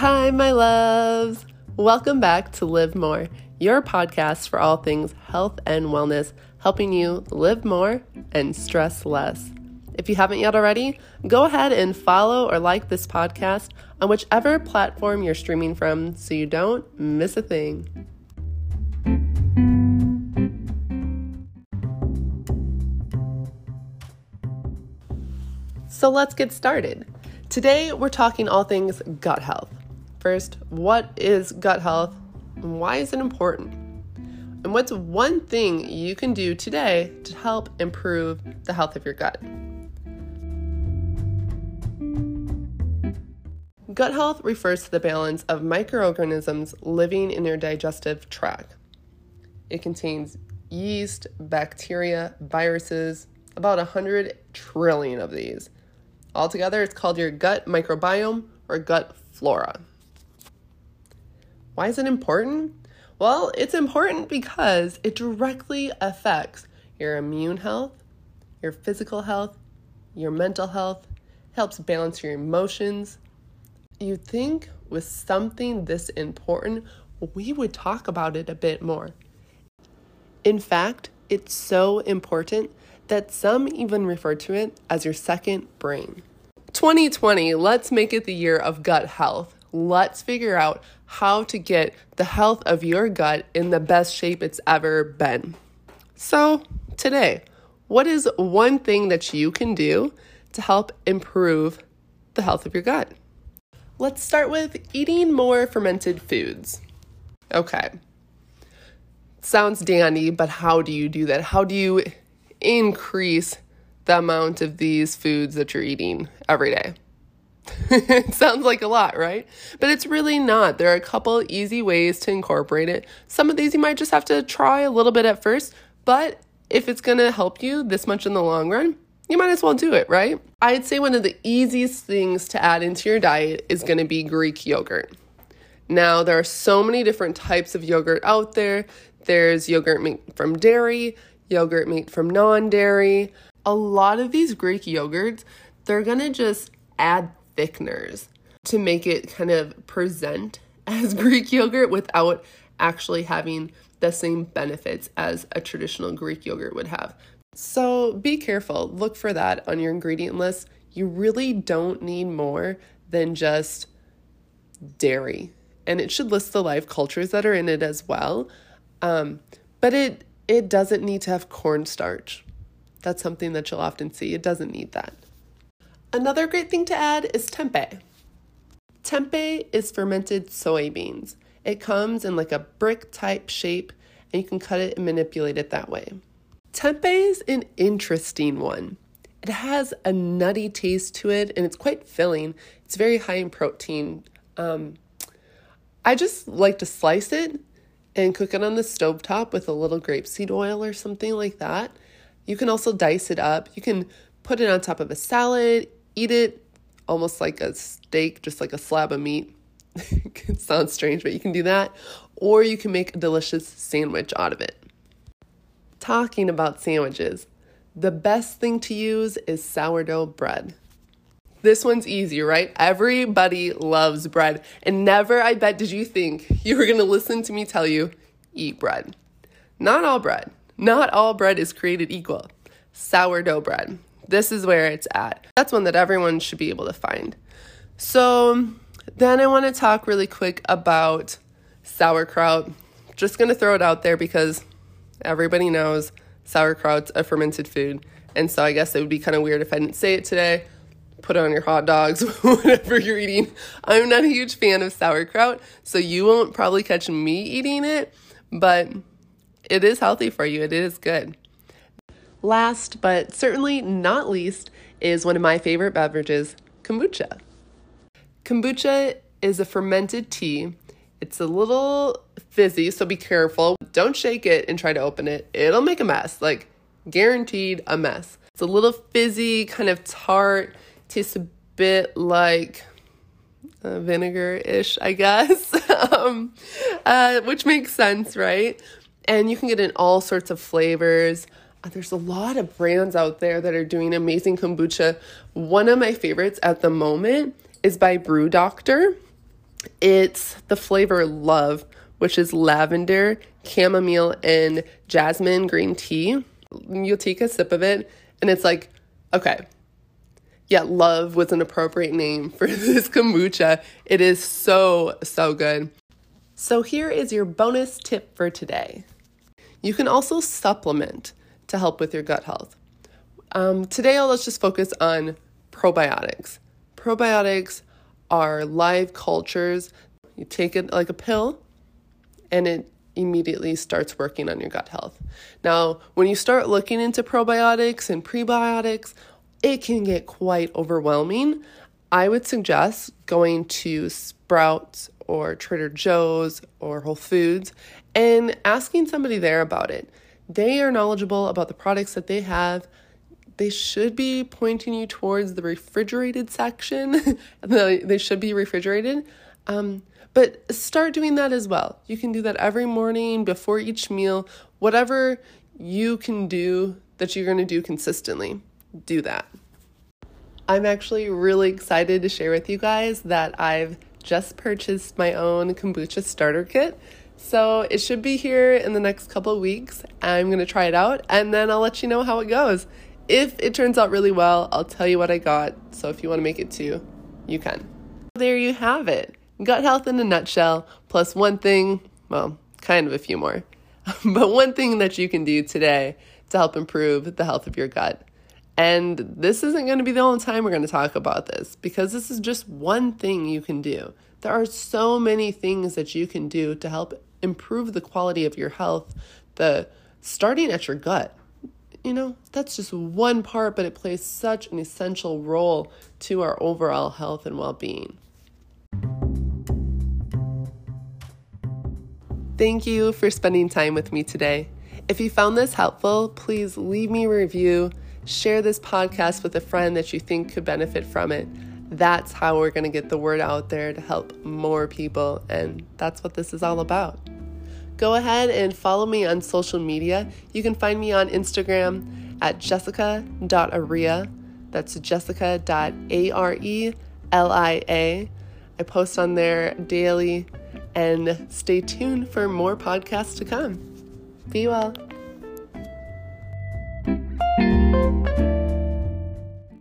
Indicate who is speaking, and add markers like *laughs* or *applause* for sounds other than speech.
Speaker 1: Hi, my loves. Welcome back to Live More, your podcast for all things health and wellness, helping you live more and stress less. If you haven't yet already, go ahead and follow or like this podcast on whichever platform you're streaming from so you don't miss a thing. So let's get started. Today, we're talking all things gut health. First, what is gut health? And why is it important? And what's one thing you can do today to help improve the health of your gut? Gut health refers to the balance of microorganisms living in your digestive tract. It contains yeast, bacteria, viruses, about 100 trillion of these. Altogether, it's called your gut microbiome or gut flora. Why is it important? Well, it's important because it directly affects your immune health, your physical health, your mental health, helps balance your emotions. You think with something this important, we would talk about it a bit more. In fact, it's so important that some even refer to it as your second brain. 2020, let's make it the year of gut health. Let's figure out how to get the health of your gut in the best shape it's ever been. So, today, what is one thing that you can do to help improve the health of your gut? Let's start with eating more fermented foods. Okay. Sounds dandy, but how do you do that? How do you increase the amount of these foods that you're eating every day. *laughs* it sounds like a lot, right? But it's really not. There are a couple easy ways to incorporate it. Some of these you might just have to try a little bit at first, but if it's to help you this much in the long run, you might as well do it, right? I'd say one of the easiest things to add into your diet is to be Greek yogurt. Now, there are so many different types of yogurt out there. There's yogurt made from dairy, yogurt made from non dairy a lot of these Greek yogurts, they're gonna just add thickeners to make it kind of present *laughs* as Greek yogurt without actually having the same benefits as a traditional Greek yogurt would have. So be careful, look for that on your ingredient list. You really don't need more than just dairy. And it should list the live cultures that are in it as well. Um, but it it doesn't need to have cornstarch. That's something that you'll often see. It doesn't need that. Another great thing to add is tempeh. Tempeh is fermented soybeans. It comes in like a brick type shape, and you can cut it and manipulate it that way. Tempeh is an interesting one. It has a nutty taste to it, and it's quite filling. It's very high in protein. Um, I just like to slice it and cook it on the stove top with a little grapeseed oil or something like that. You can also dice it up. You can put it on top of a salad, eat it almost like a steak, just like a slab of meat. *laughs* it sounds strange, but you can do that. Or you can make a delicious sandwich out of it. Talking about sandwiches, the best thing to use is sourdough bread. This one's easy, right? Everybody loves bread. And never, I bet, did you think you were gonna listen to me tell you, eat bread. Not all bread. Not all bread is created equal. Sourdough bread. This is where it's at. That's one that everyone should be able to find. So, then I want to talk really quick about sauerkraut. Just going to throw it out there because everybody knows sauerkraut's a fermented food. And so I guess it would be kind of weird if I didn't say it today. Put it on your hot dogs, *laughs* whatever you're eating. I'm not a huge fan of sauerkraut, so you won't probably catch me eating it, but it is healthy for you, it is good. Last but certainly not least is one of my favorite beverages, kombucha. Kombucha is a fermented tea. It's a little fizzy, so be careful. Don't shake it and try to open it. It'll make a mess, like guaranteed a mess. It's a little fizzy, kind of tart, tastes a bit like uh, vinegar ish, I guess, *laughs* um, uh, which makes sense, right? and you can get in all sorts of flavors. Uh, there's a lot of brands out there that are doing amazing kombucha. One of my favorites at the moment is by Brew Doctor. It's the flavor Love, which is lavender, chamomile, and jasmine green tea. You'll take a sip of it, and it's like, okay, yeah, Love was an appropriate name for *laughs* this kombucha. It is so, so good. So, here is your bonus tip for today. You can also supplement to help with your gut health. Um, today, let's just focus on probiotics. Probiotics are live cultures. You take it like a pill, and it immediately starts working on your gut health. Now, when you start looking into probiotics and prebiotics, it can get quite overwhelming. I would suggest going to Sprouts or Trader Joe's or Whole Foods and asking somebody there about it. They are knowledgeable about the products that they have. They should be pointing you towards the refrigerated section. *laughs* they should be refrigerated. Um, but start doing that as well. You can do that every morning before each meal, whatever you can do that you're going to do consistently. Do that. I'm actually really excited to share with you guys that I've just purchased my own kombucha starter kit. So it should be here in the next couple of weeks. I'm going to try it out and then I'll let you know how it goes. If it turns out really well, I'll tell you what I got. So if you want to make it too, you can. There you have it. Gut health in a nutshell, plus one thing, well, kind of a few more, *laughs* but one thing that you can do today to help improve the health of your gut. And this isn't going to be the only time we're going to talk about this because this is just one thing you can do. There are so many things that you can do to help improve the quality of your health, the starting at your gut. You know, that's just one part, but it plays such an essential role to our overall health and well-being. Thank you for spending time with me today. If you found this helpful, please leave me a review Share this podcast with a friend that you think could benefit from it. That's how we're going to get the word out there to help more people. And that's what this is all about. Go ahead and follow me on social media. You can find me on Instagram at jessica.arelia. That's jessica.arelia. I post on there daily and stay tuned for more podcasts to come. Be well.